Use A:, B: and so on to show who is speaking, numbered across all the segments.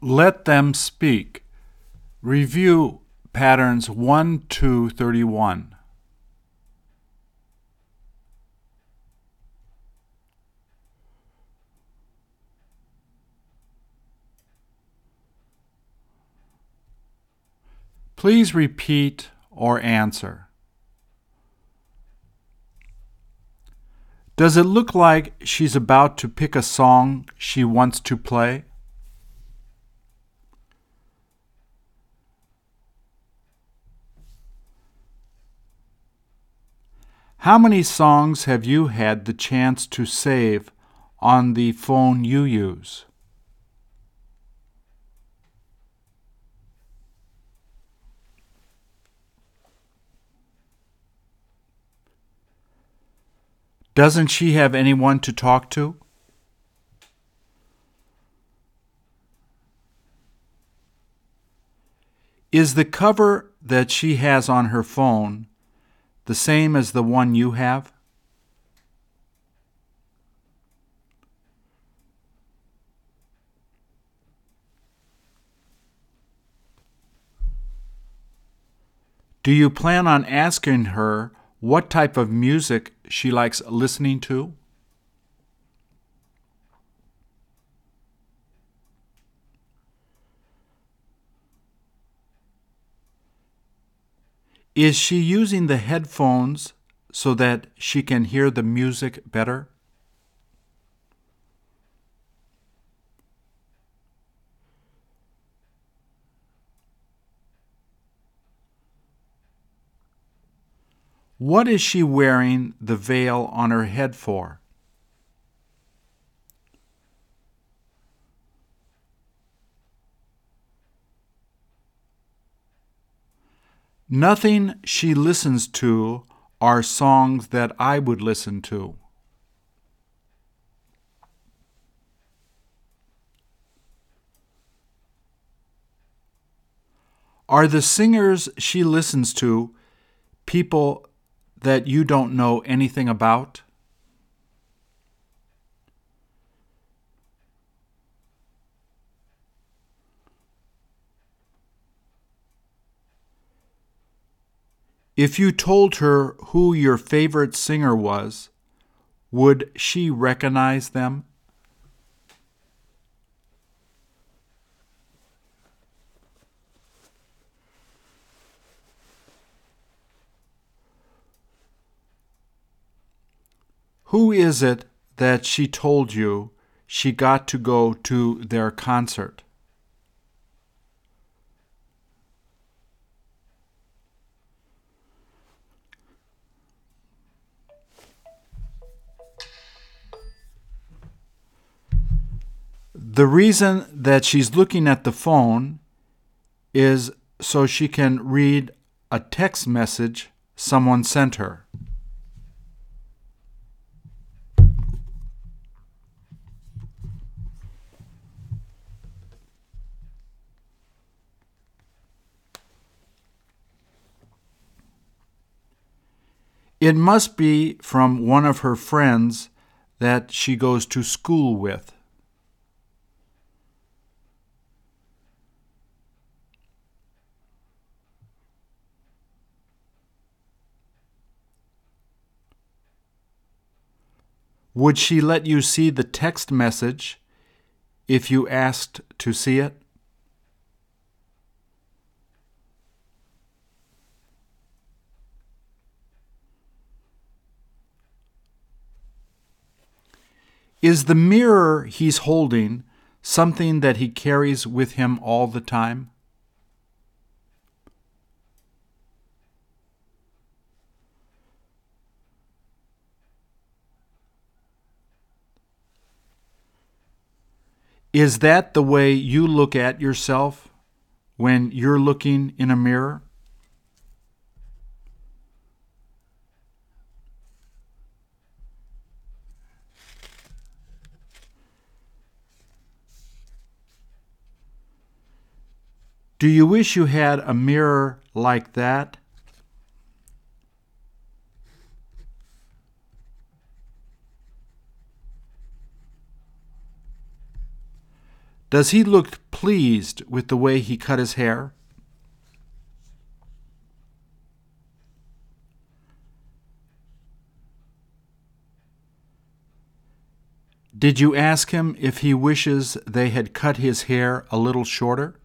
A: Let them speak. Review patterns 1 to 31. Please repeat or answer. Does it look like she's about to pick a song she wants to play? How many songs have you had the chance to save on the phone you use? Doesn't she have anyone to talk to? Is the cover that she has on her phone the same as the one you have? Do you plan on asking her what type of music she likes listening to? Is she using the headphones so that she can hear the music better? What is she wearing the veil on her head for? Nothing she listens to are songs that I would listen to. Are the singers she listens to people that you don't know anything about? If you told her who your favorite singer was, would she recognize them? Who is it that she told you she got to go to their concert? The reason that she's looking at the phone is so she can read a text message someone sent her. It must be from one of her friends that she goes to school with. Would she let you see the text message if you asked to see it? Is the mirror he's holding something that he carries with him all the time? Is that the way you look at yourself when you're looking in a mirror? Do you wish you had a mirror like that? Does he look pleased with the way he cut his hair? Did you ask him if he wishes they had cut his hair a little shorter?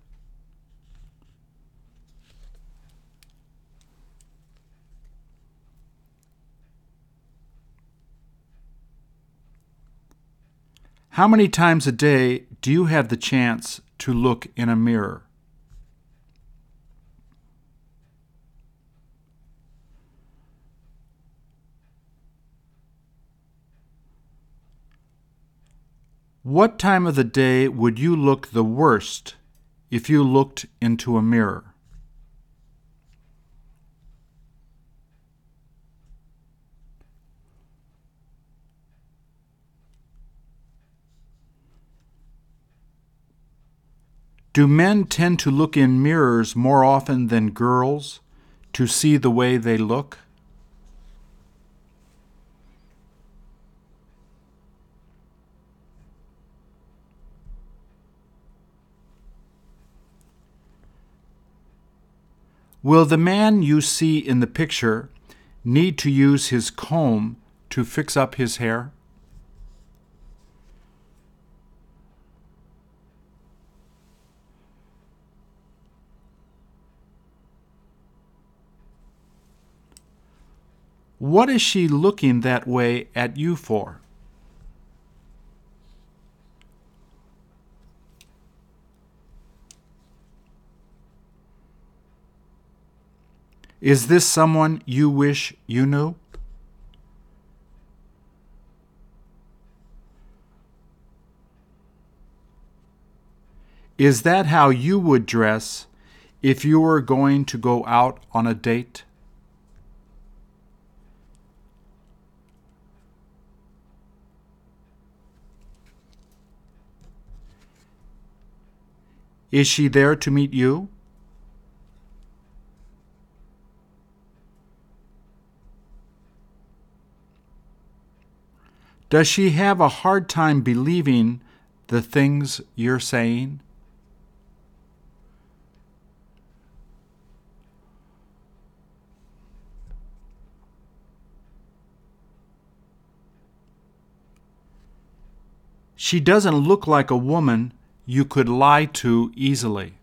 A: How many times a day do you have the chance to look in a mirror? What time of the day would you look the worst if you looked into a mirror? Do men tend to look in mirrors more often than girls to see the way they look? Will the man you see in the picture need to use his comb to fix up his hair? What is she looking that way at you for? Is this someone you wish you knew? Is that how you would dress if you were going to go out on a date? Is she there to meet you? Does she have a hard time believing the things you're saying? She doesn't look like a woman you could lie to easily.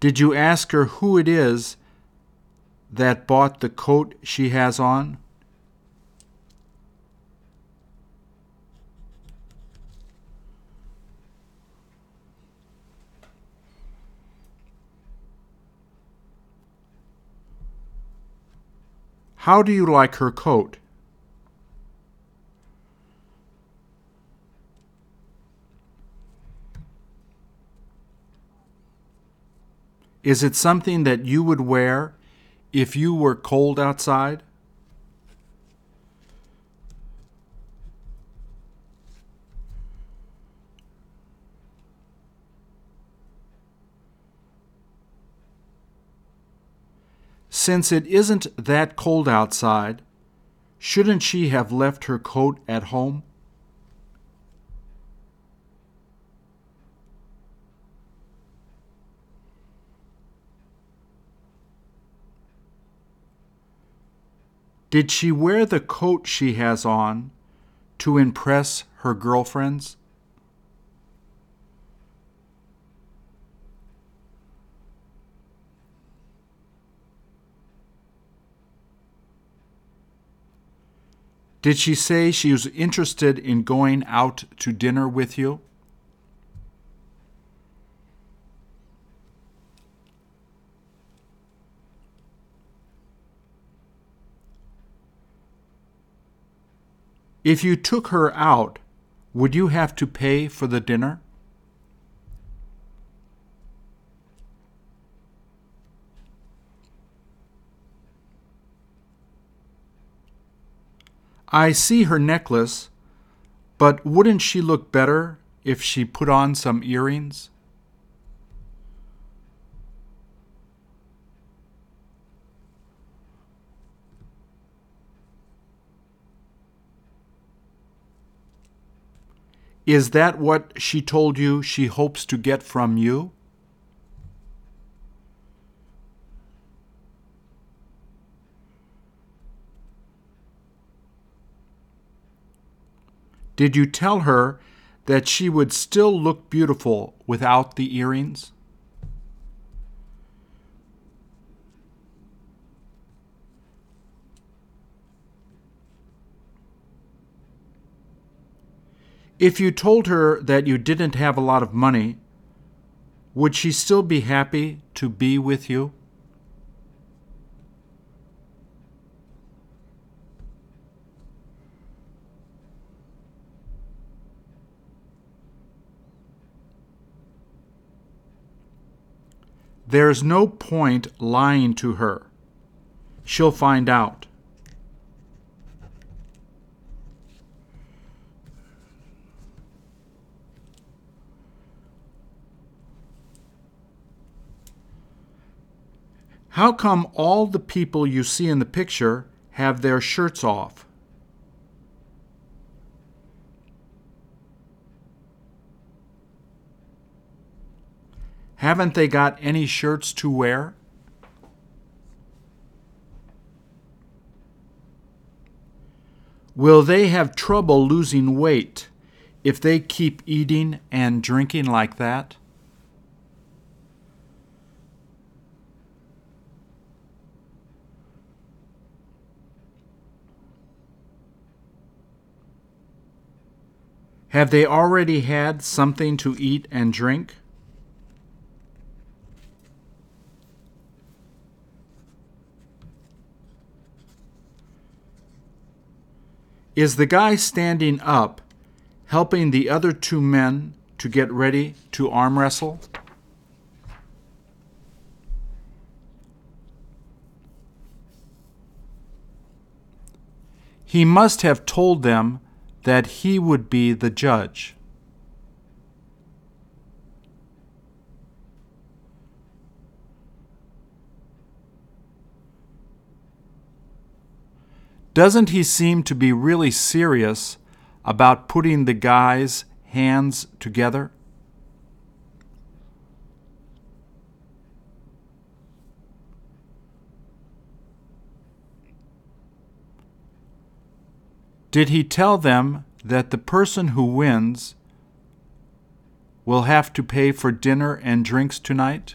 A: Did you ask her who it is that bought the coat she has on? How do you like her coat? Is it something that you would wear if you were cold outside? Since it isn't that cold outside, shouldn't she have left her coat at home? Did she wear the coat she has on to impress her girlfriends? Did she say she was interested in going out to dinner with you? If you took her out, would you have to pay for the dinner? I see her necklace, but wouldn't she look better if she put on some earrings? Is that what she told you she hopes to get from you? Did you tell her that she would still look beautiful without the earrings? If you told her that you didn't have a lot of money, would she still be happy to be with you? There's no point lying to her. She'll find out. How come all the people you see in the picture have their shirts off? Haven't they got any shirts to wear? Will they have trouble losing weight if they keep eating and drinking like that? Have they already had something to eat and drink? Is the guy standing up helping the other two men to get ready to arm wrestle? He must have told them that he would be the judge. Doesn't he seem to be really serious about putting the guy's hands together? Did he tell them that the person who wins will have to pay for dinner and drinks tonight?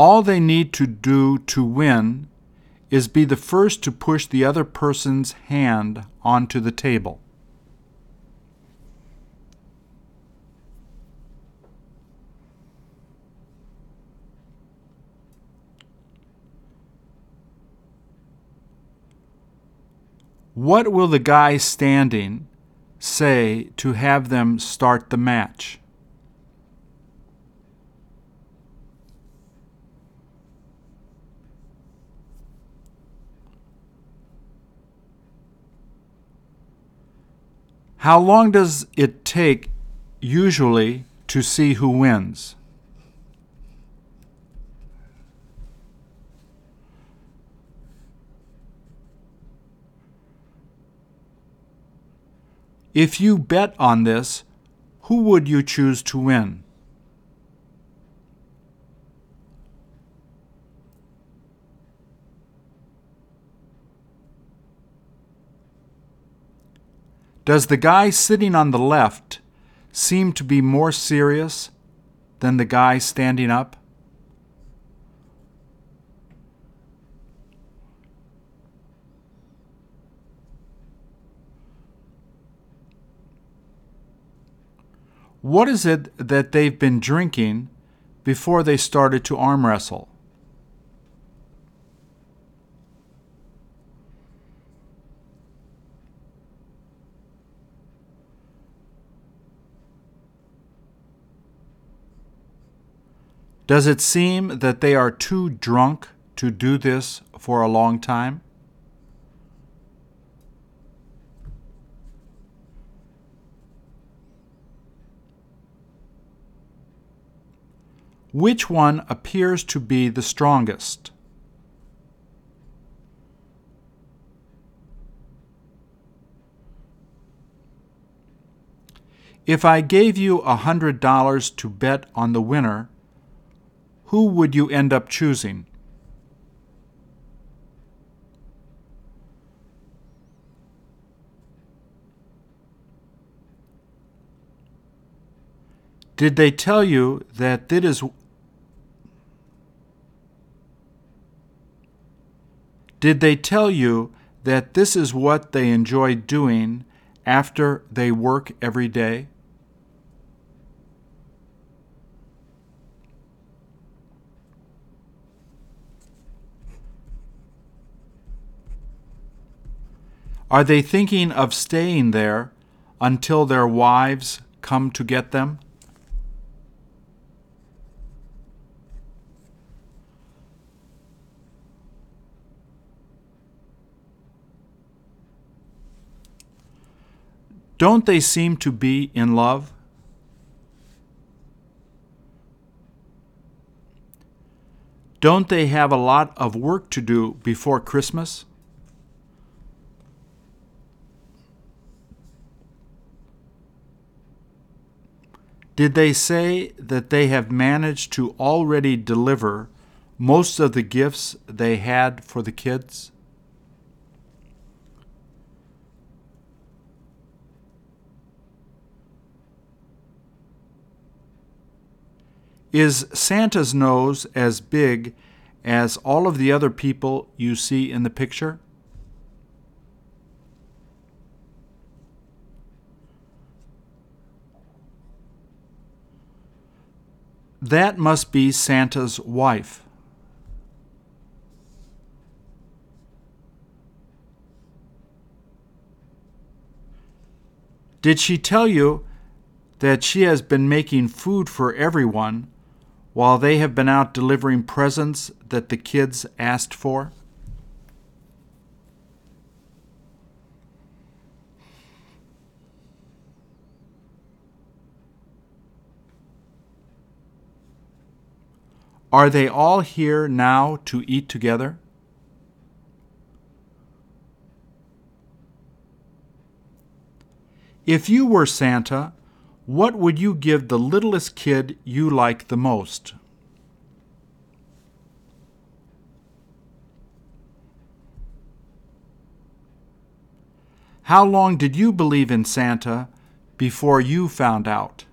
A: All they need to do to win is be the first to push the other person's hand onto the table. What will the guy standing say to have them start the match? How long does it take usually to see who wins? If you bet on this, who would you choose to win? Does the guy sitting on the left seem to be more serious than the guy standing up? What is it that they've been drinking before they started to arm wrestle? Does it seem that they are too drunk to do this for a long time? Which one appears to be the strongest? If I gave you a hundred dollars to bet on the winner, who would you end up choosing? Did they tell you that that is Did they tell you that this is what they enjoy doing after they work every day? Are they thinking of staying there until their wives come to get them? Don't they seem to be in love? Don't they have a lot of work to do before Christmas? Did they say that they have managed to already deliver most of the gifts they had for the kids? Is Santa's nose as big as all of the other people you see in the picture? That must be Santa's wife. Did she tell you that she has been making food for everyone while they have been out delivering presents that the kids asked for? Are they all here now to eat together? If you were Santa, what would you give the littlest kid you like the most? How long did you believe in Santa before you found out?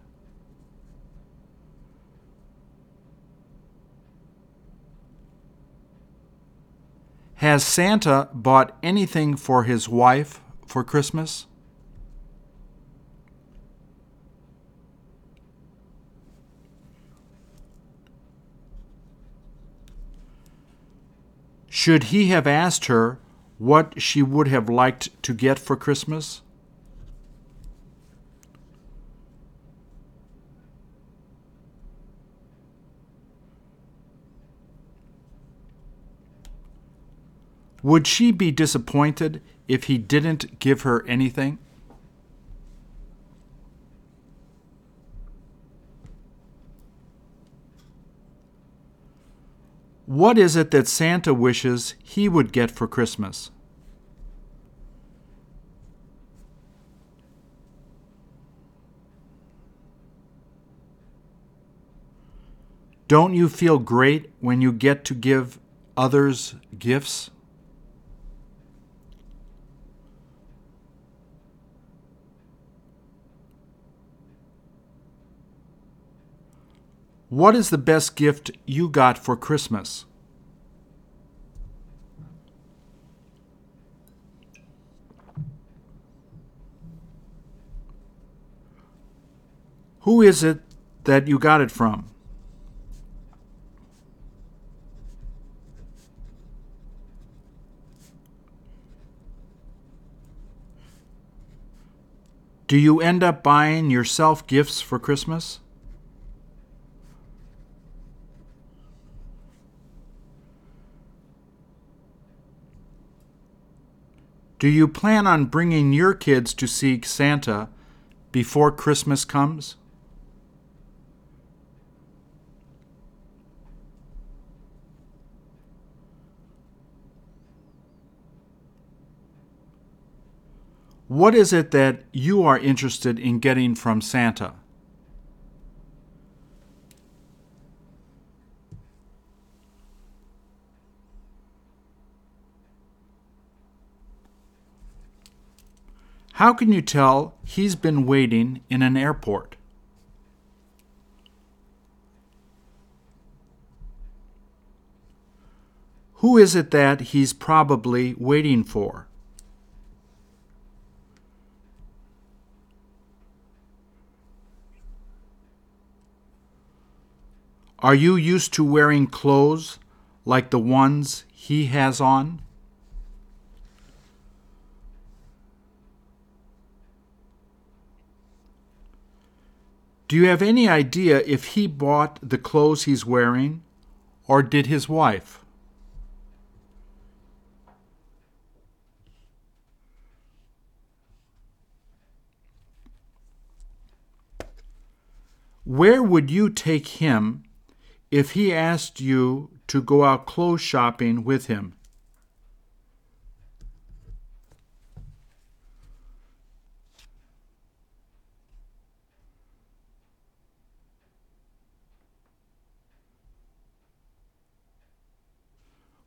A: Has Santa bought anything for his wife for Christmas? Should he have asked her what she would have liked to get for Christmas? Would she be disappointed if he didn't give her anything? What is it that Santa wishes he would get for Christmas? Don't you feel great when you get to give others gifts? What is the best gift you got for Christmas? Who is it that you got it from? Do you end up buying yourself gifts for Christmas? Do you plan on bringing your kids to see Santa before Christmas comes? What is it that you are interested in getting from Santa? How can you tell he's been waiting in an airport? Who is it that he's probably waiting for? Are you used to wearing clothes like the ones he has on? Do you have any idea if he bought the clothes he's wearing or did his wife? Where would you take him if he asked you to go out clothes shopping with him?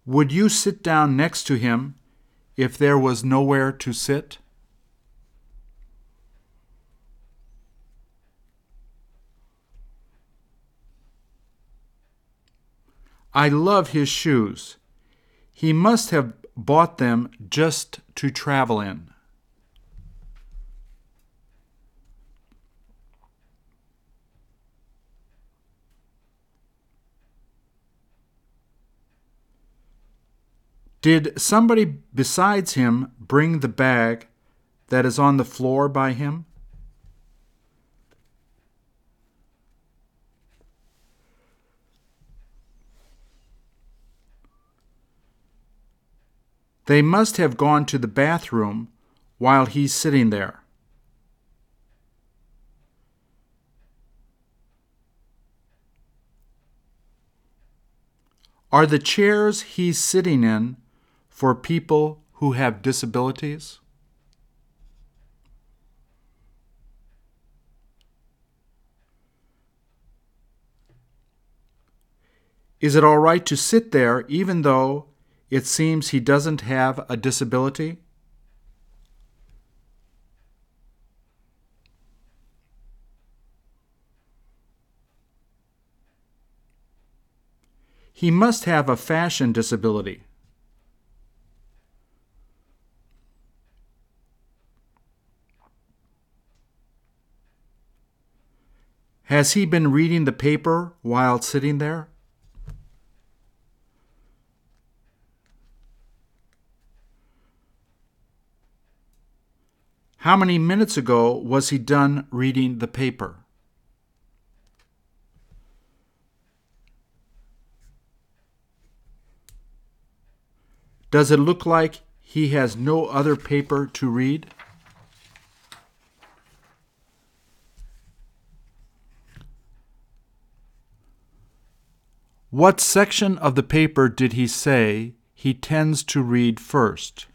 A: Would you sit down next to him if there was nowhere to sit? I love his shoes. He must have bought them just to travel in. Did somebody besides him bring the bag that is on the floor by him? They must have gone to the bathroom while he's sitting there. Are the chairs he's sitting in for people who have disabilities? Is it all right to sit there even though it seems he doesn't have a disability? He must have a fashion disability. Has he been reading the paper while sitting there? How many minutes ago was he done reading the paper? Does it look like he has no other paper to read? What section of the paper did he say he tends to read first?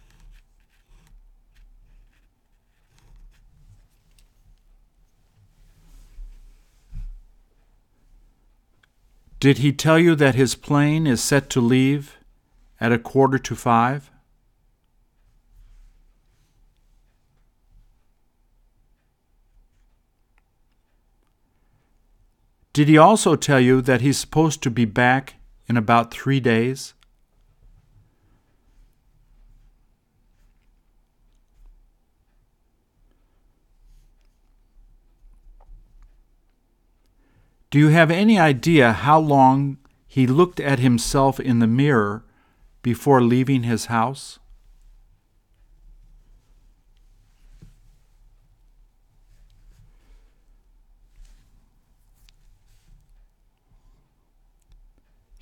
A: Did he tell you that his plane is set to leave at a quarter to five? Did he also tell you that he's supposed to be back in about three days? Do you have any idea how long he looked at himself in the mirror before leaving his house?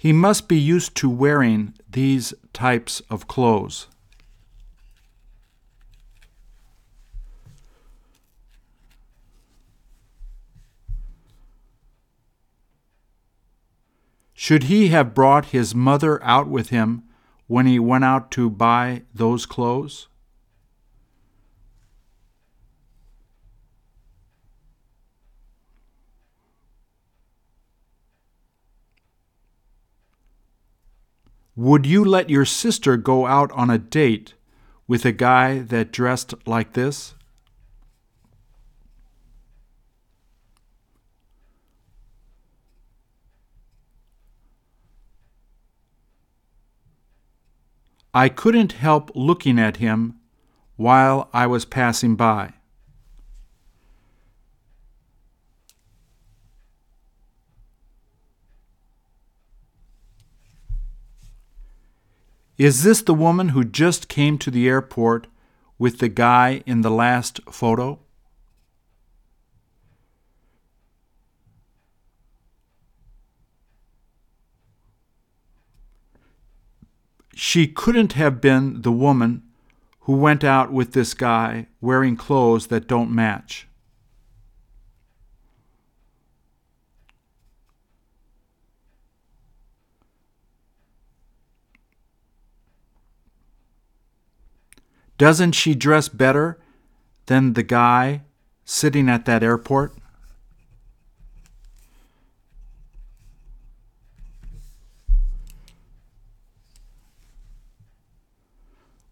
A: He must be used to wearing these types of clothes. Should he have brought his mother out with him when he went out to buy those clothes? Would you let your sister go out on a date with a guy that dressed like this? I couldn't help looking at him while I was passing by. Is this the woman who just came to the airport with the guy in the last photo? She couldn't have been the woman who went out with this guy wearing clothes that don't match. Doesn't she dress better than the guy sitting at that airport?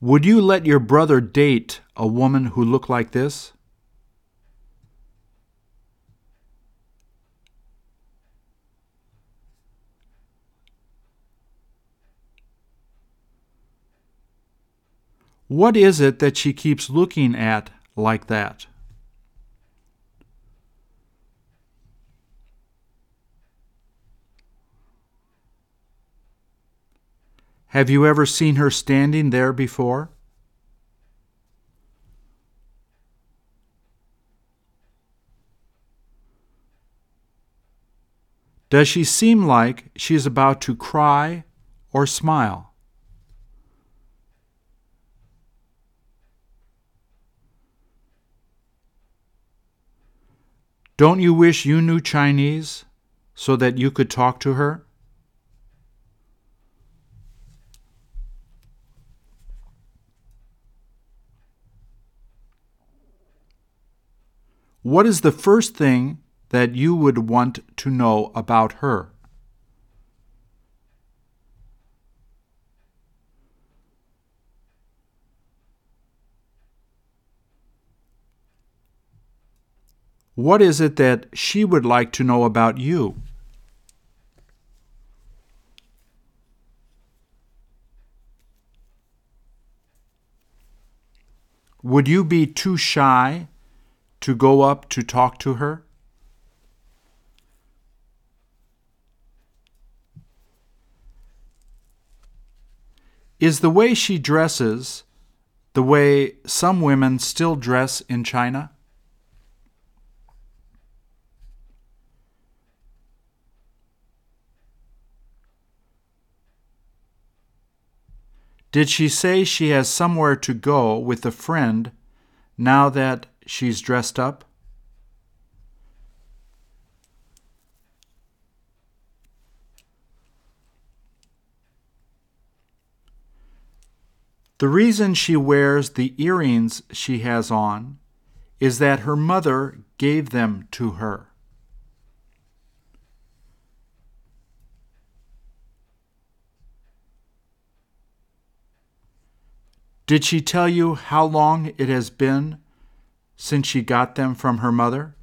A: Would you let your brother date a woman who looked like this? What is it that she keeps looking at like that? Have you ever seen her standing there before? Does she seem like she is about to cry or smile? Don't you wish you knew Chinese so that you could talk to her? What is the first thing that you would want to know about her? What is it that she would like to know about you? Would you be too shy to go up to talk to her? Is the way she dresses the way some women still dress in China? Did she say she has somewhere to go with a friend now that she's dressed up? The reason she wears the earrings she has on is that her mother gave them to her. Did she tell you how long it has been since she got them from her mother?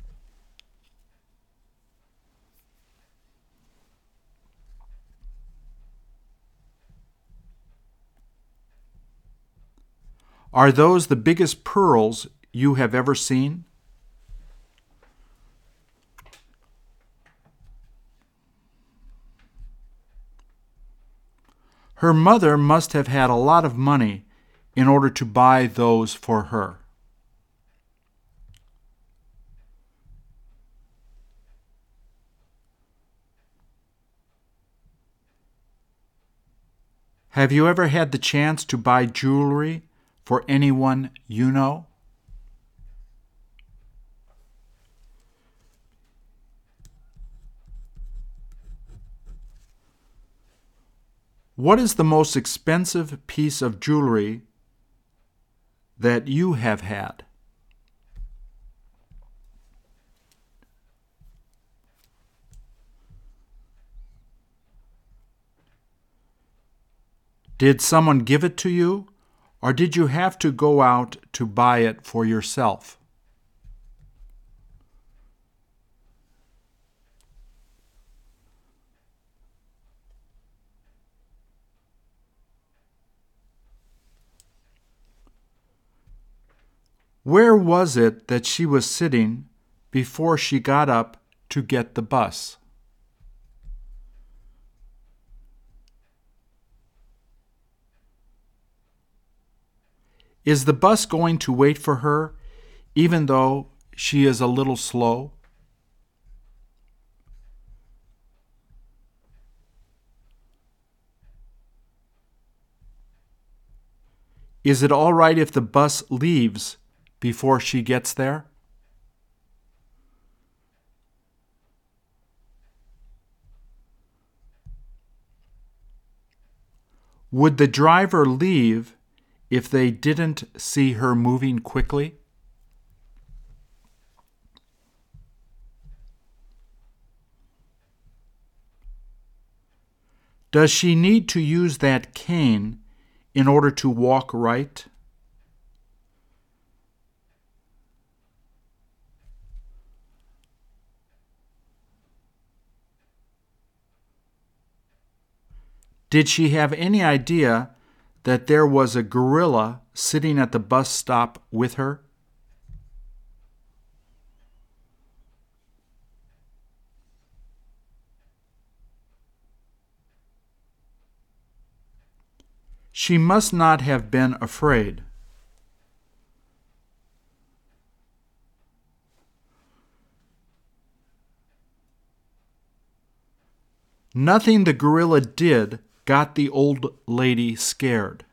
A: Are those the biggest pearls you have ever seen? Her mother must have had a lot of money in order to buy those for her. Have you ever had the chance to buy jewelry for anyone you know? What is the most expensive piece of jewelry that you have had. Did someone give it to you, or did you have to go out to buy it for yourself? Where was it that she was sitting before she got up to get the bus? Is the bus going to wait for her even though she is a little slow? Is it all right if the bus leaves before she gets there? Would the driver leave if they didn't see her moving quickly? Does she need to use that cane in order to walk right? Did she have any idea that there was a gorilla sitting at the bus stop with her? She must not have been afraid. Nothing the gorilla did got the old lady scared.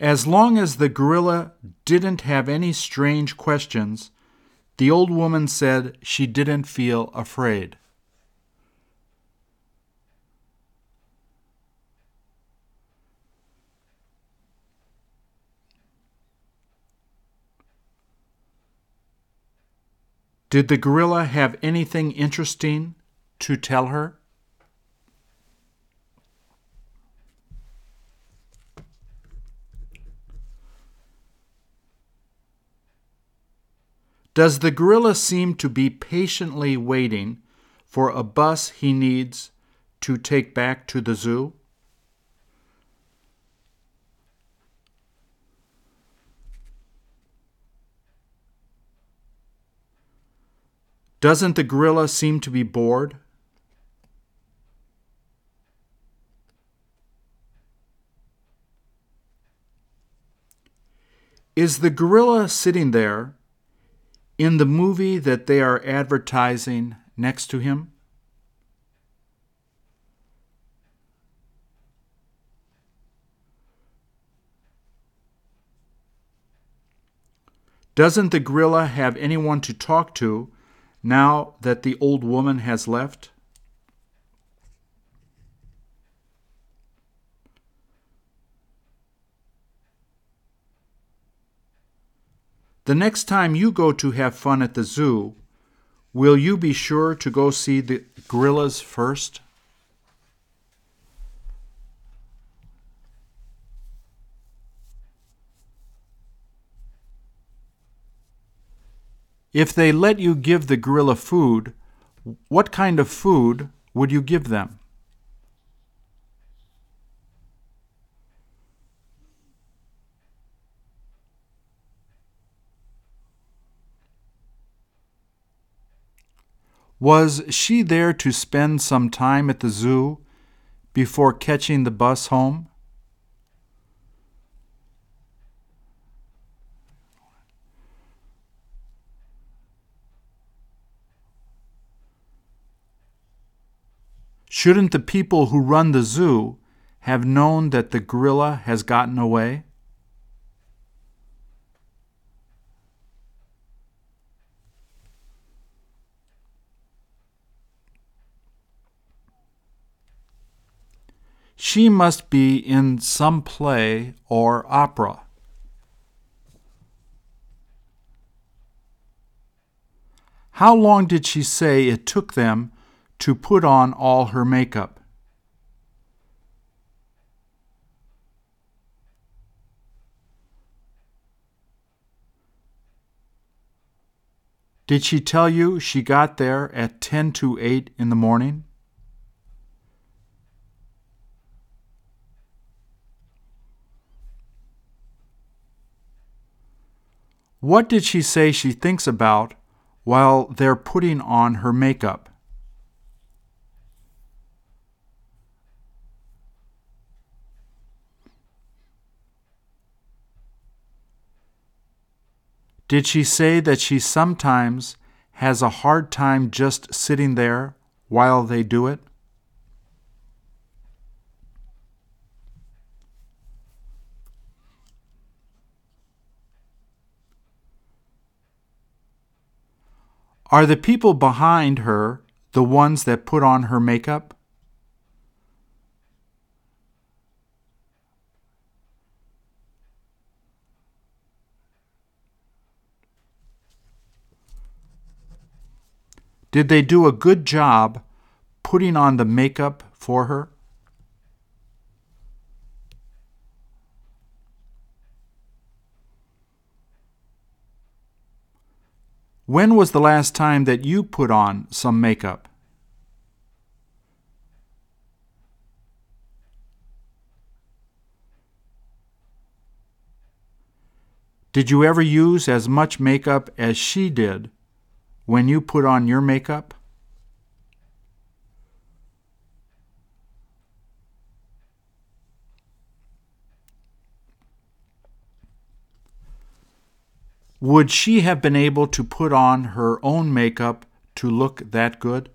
A: As long as the gorilla didn't have any strange questions, the old woman said she didn't feel afraid. Did the gorilla have anything interesting to tell her? Does the gorilla seem to be patiently waiting for a bus he needs to take back to the zoo? Doesn't the gorilla seem to be bored? Is the gorilla sitting there in the movie that they are advertising next to him? Doesn't the gorilla have anyone to talk to now that the old woman has left? The next time you go to have fun at the zoo, will you be sure to go see the gorillas first? If they let you give the gorilla food, what kind of food would you give them? Was she there to spend some time at the zoo before catching the bus home? Shouldn't the people who run the zoo have known that the gorilla has gotten away? She must be in some play or opera. How long did she say it took them to put on all her makeup? Did she tell you she got there at 10 to 8 in the morning? What did she say she thinks about while they're putting on her makeup? Did she say that she sometimes has a hard time just sitting there while they do it? Are the people behind her the ones that put on her makeup? Did they do a good job putting on the makeup for her? When was the last time that you put on some makeup? Did you ever use as much makeup as she did when you put on your makeup? Would she have been able to put on her own makeup to look that good?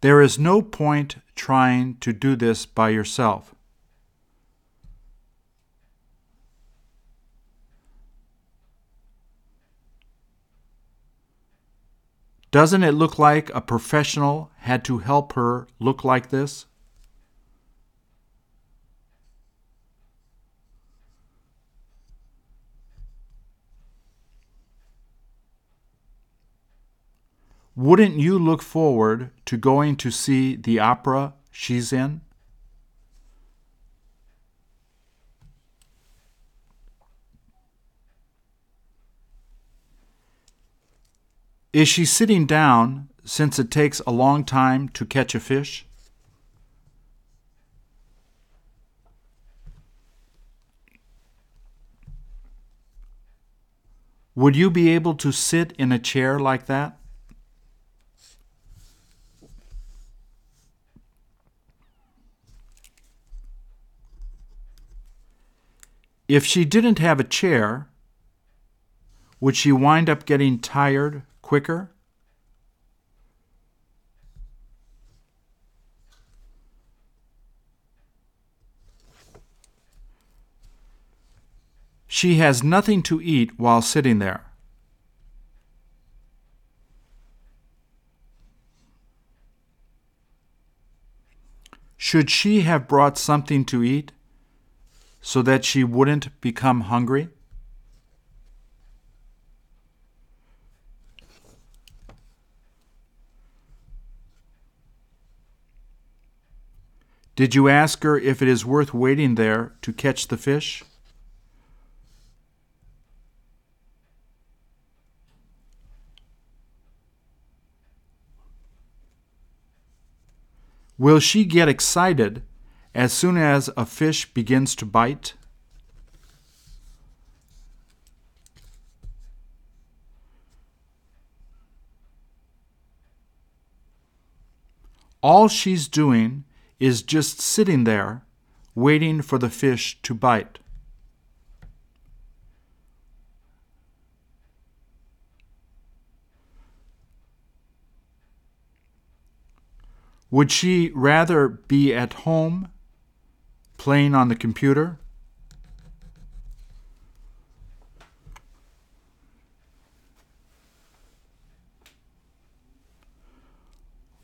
A: There is no point trying to do this by yourself. Doesn't it look like a professional had to help her look like this? Wouldn't you look forward to going to see the opera she's in? Is she sitting down since it takes a long time to catch a fish? Would you be able to sit in a chair like that? If she didn't have a chair, would she wind up getting tired quicker? She has nothing to eat while sitting there. Should she have brought something to eat so that she wouldn't become hungry? Did you ask her if it is worth waiting there to catch the fish? Will she get excited as soon as a fish begins to bite? All she's doing is just sitting there waiting for the fish to bite. Would she rather be at home playing on the computer?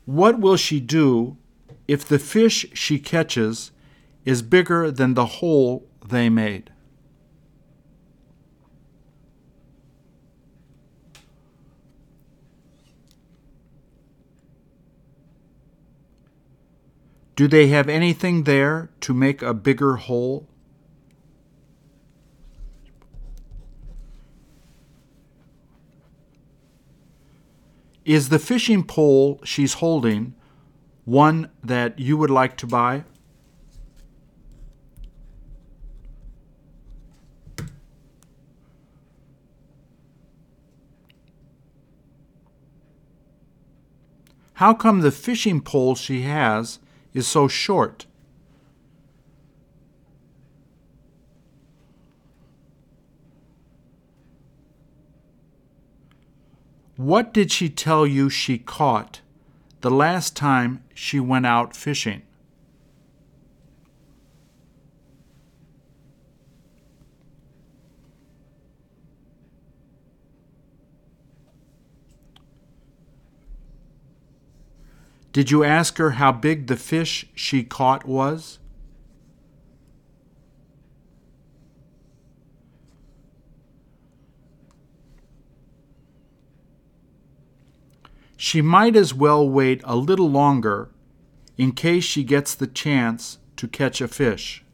A: What will she do if the fish she catches is bigger than the hole they made. Do they have anything there to make a bigger hole? Is the fishing pole she's holding one that you would like to buy? How come the fishing pole she has is so short? What did she tell you she caught the last time she went out fishing? Did you ask her how big the fish she caught was? She might as well wait a little longer in case she gets the chance to catch a fish.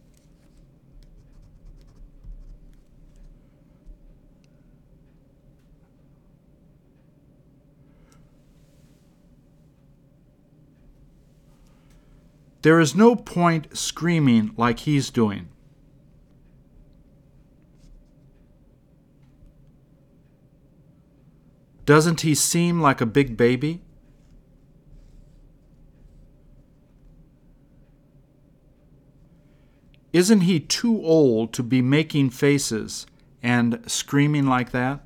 A: There is no point screaming like he's doing. Doesn't he seem like a big baby? Isn't he too old to be making faces and screaming like that?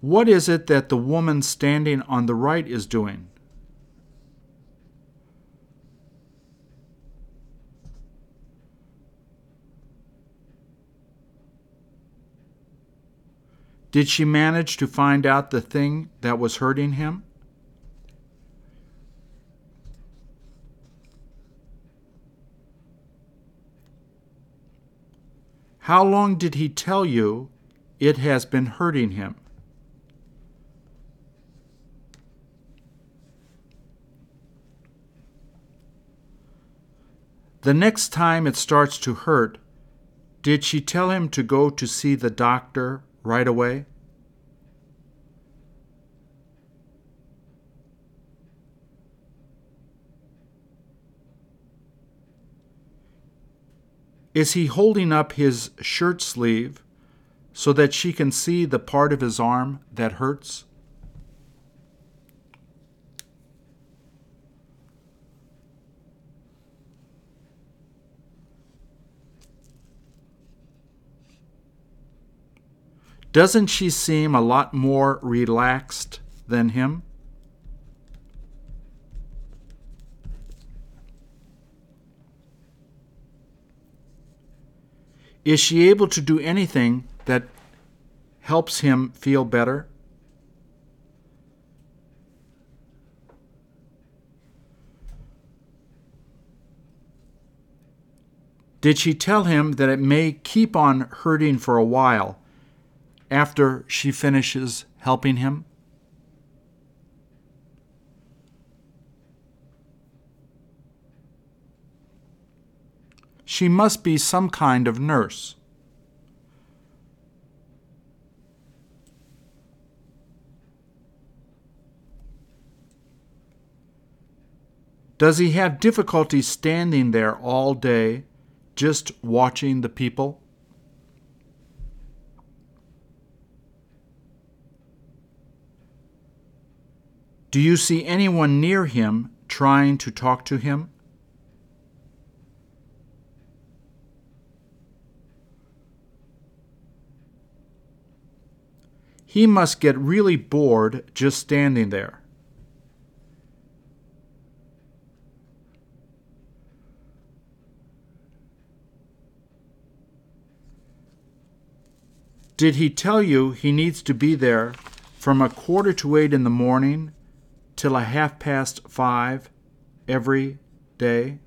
A: What is it that the woman standing on the right is doing? Did she manage to find out the thing that was hurting him? How long did he tell you it has been hurting him? The next time it starts to hurt, did she tell him to go to see the doctor right away? Is he holding up his shirt sleeve so that she can see the part of his arm that hurts? Doesn't she seem a lot more relaxed than him? Is she able to do anything that helps him feel better? Did she tell him that it may keep on hurting for a while after she finishes helping him? She must be some kind of nurse. Does he have difficulty standing there all day just watching the people? Do you see anyone near him trying to talk to him? He must get really bored just standing there. Did he tell you he needs to be there from a quarter to eight in the morning till a half past five every day?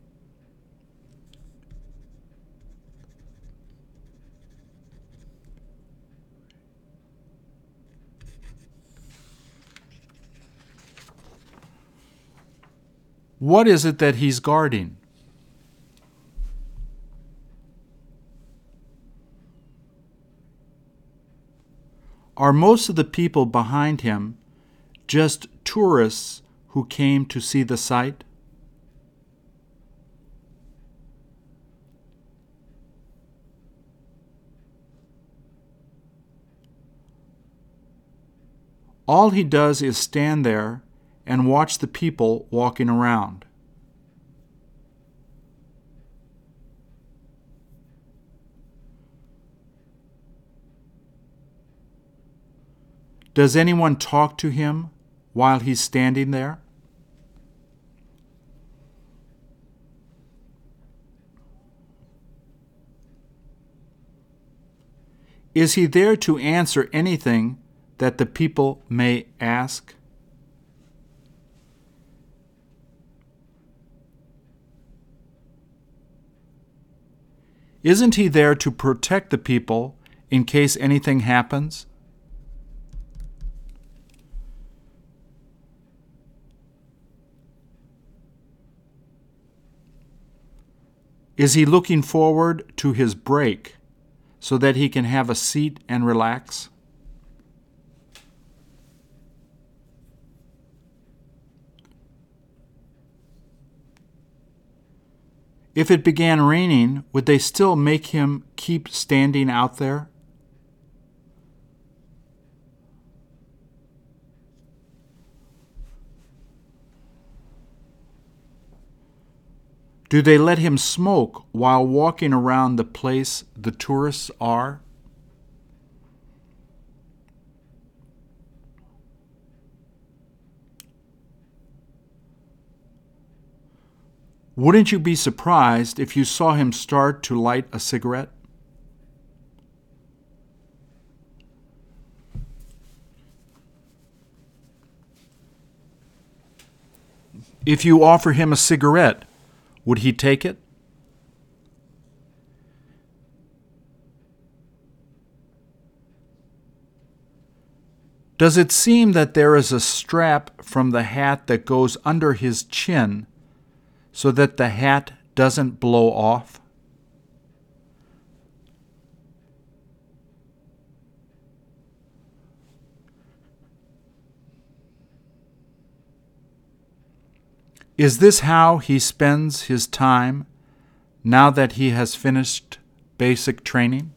A: What is it that he's guarding? Are most of the people behind him just tourists who came to see the sight? All he does is stand there and watch the people walking around. Does anyone talk to him while he's standing there? Is he there to answer anything that the people may ask? Isn't he there to protect the people in case anything happens? Is he looking forward to his break so that he can have a seat and relax? If it began raining, would they still make him keep standing out there? Do they let him smoke while walking around the place the tourists are? Wouldn't you be surprised if you saw him start to light a cigarette? If you offer him a cigarette, would he take it? Does it seem that there is a strap from the hat that goes under his chin so that the hat doesn't blow off? Is this how he spends his time now that he has finished basic training?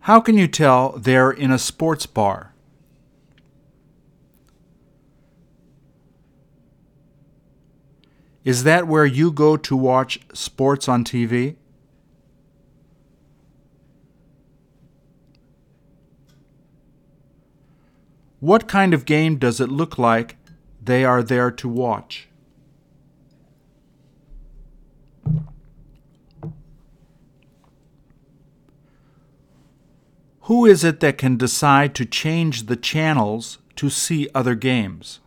A: How can you tell they're in a sports bar? Is that where you go to watch sports on TV? What kind of game does it look like they are there to watch? Who is it that can decide to change the channels to see other games?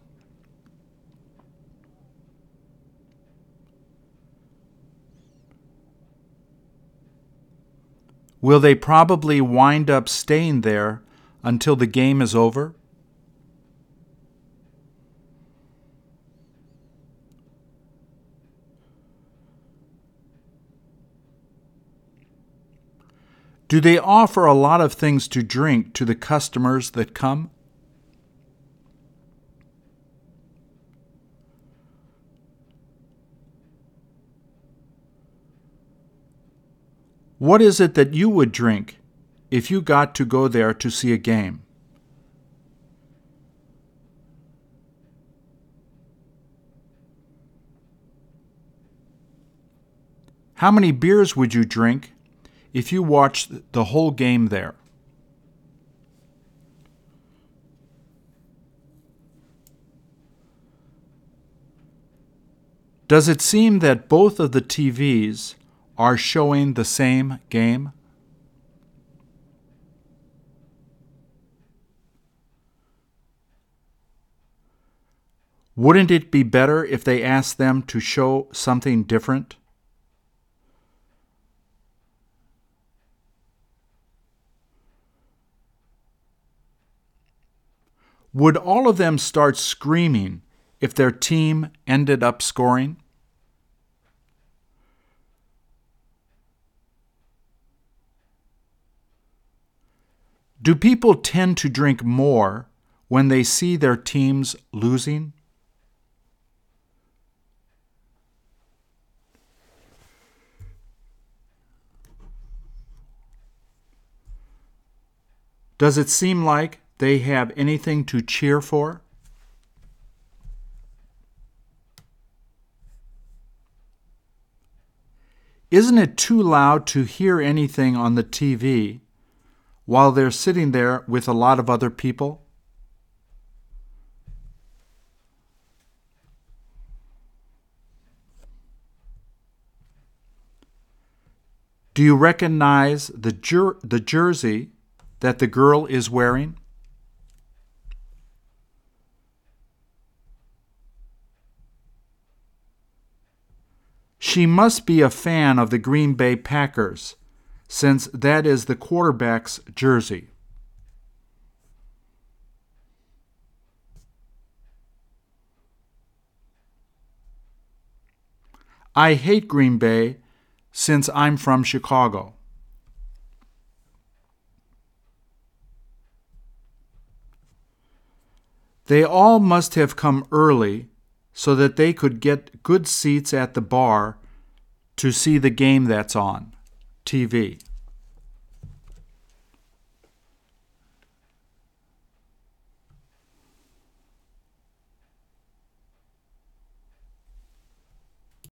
A: Will they probably wind up staying there until the game is over? Do they offer a lot of things to drink to the customers that come? What is it that you would drink if you got to go there to see a game? How many beers would you drink if you watch the whole game there. Does it seem that both of the TVs are showing the same game? Wouldn't it be better if they asked them to show something different? Would all of them start screaming if their team ended up scoring? Do people tend to drink more when they see their teams losing? Does it seem like they have anything to cheer for? Isn't it too loud to hear anything on the TV while they're sitting there with a lot of other people? Do you recognize the, jer- the jersey that the girl is wearing? She must be a fan of the Green Bay Packers, since that is the quarterback's jersey. I hate Green Bay since I'm from Chicago. They all must have come early so that they could get good seats at the bar to see the game that's on TV.